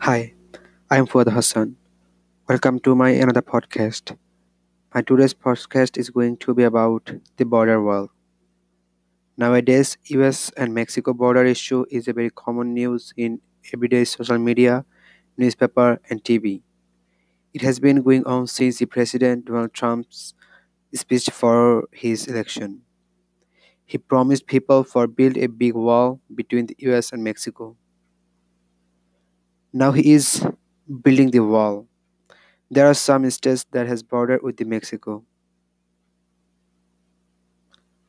Hi, I'm Fuad Hassan. Welcome to my another podcast. My today's podcast is going to be about the border wall. Nowadays, US and Mexico border issue is a very common news in everyday social media, newspaper and TV. It has been going on since the President Donald Trump's speech for his election. He promised people for build a big wall between the US and Mexico. Now he is building the wall. There are some states that has border with the Mexico.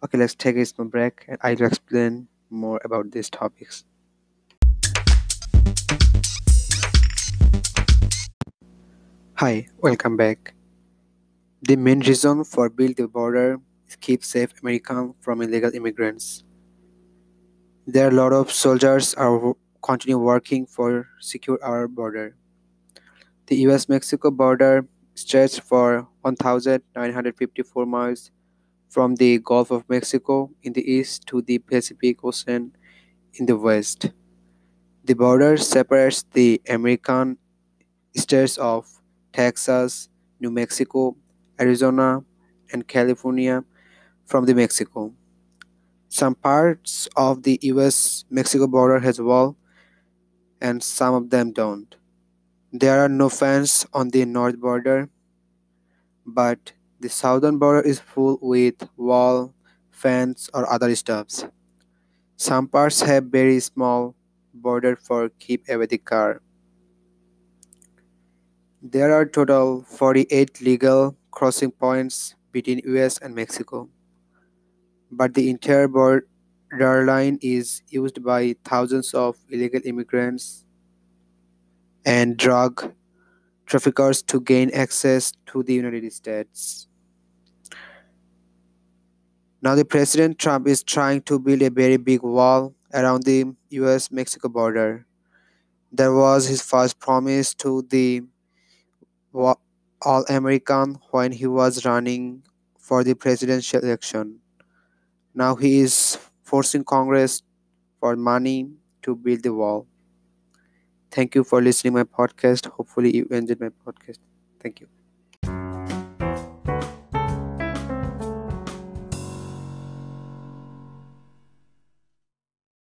Okay, let's take a small break and I'll explain more about these topics. Hi, welcome back. The main reason for build the border is keep safe American from illegal immigrants. There are a lot of soldiers are continue working for secure our border. The US-Mexico border stretches for 1,954 miles from the Gulf of Mexico in the east to the Pacific Ocean in the west. The border separates the American states of Texas, New Mexico, Arizona, and California from the Mexico. Some parts of the US Mexico border has wall and some of them don't. There are no fence on the north border, but the southern border is full with wall, fence or other stuffs. Some parts have very small border for keep away the car. There are total 48 legal crossing points between US and Mexico, but the entire border line is used by thousands of illegal immigrants and drug traffickers to gain access to the United States. Now the President Trump is trying to build a very big wall around the US Mexico border. That was his first promise to the all American when he was running for the presidential election. Now he is forcing Congress for money to build the wall. Thank you for listening my podcast. Hopefully you enjoyed my podcast. Thank you.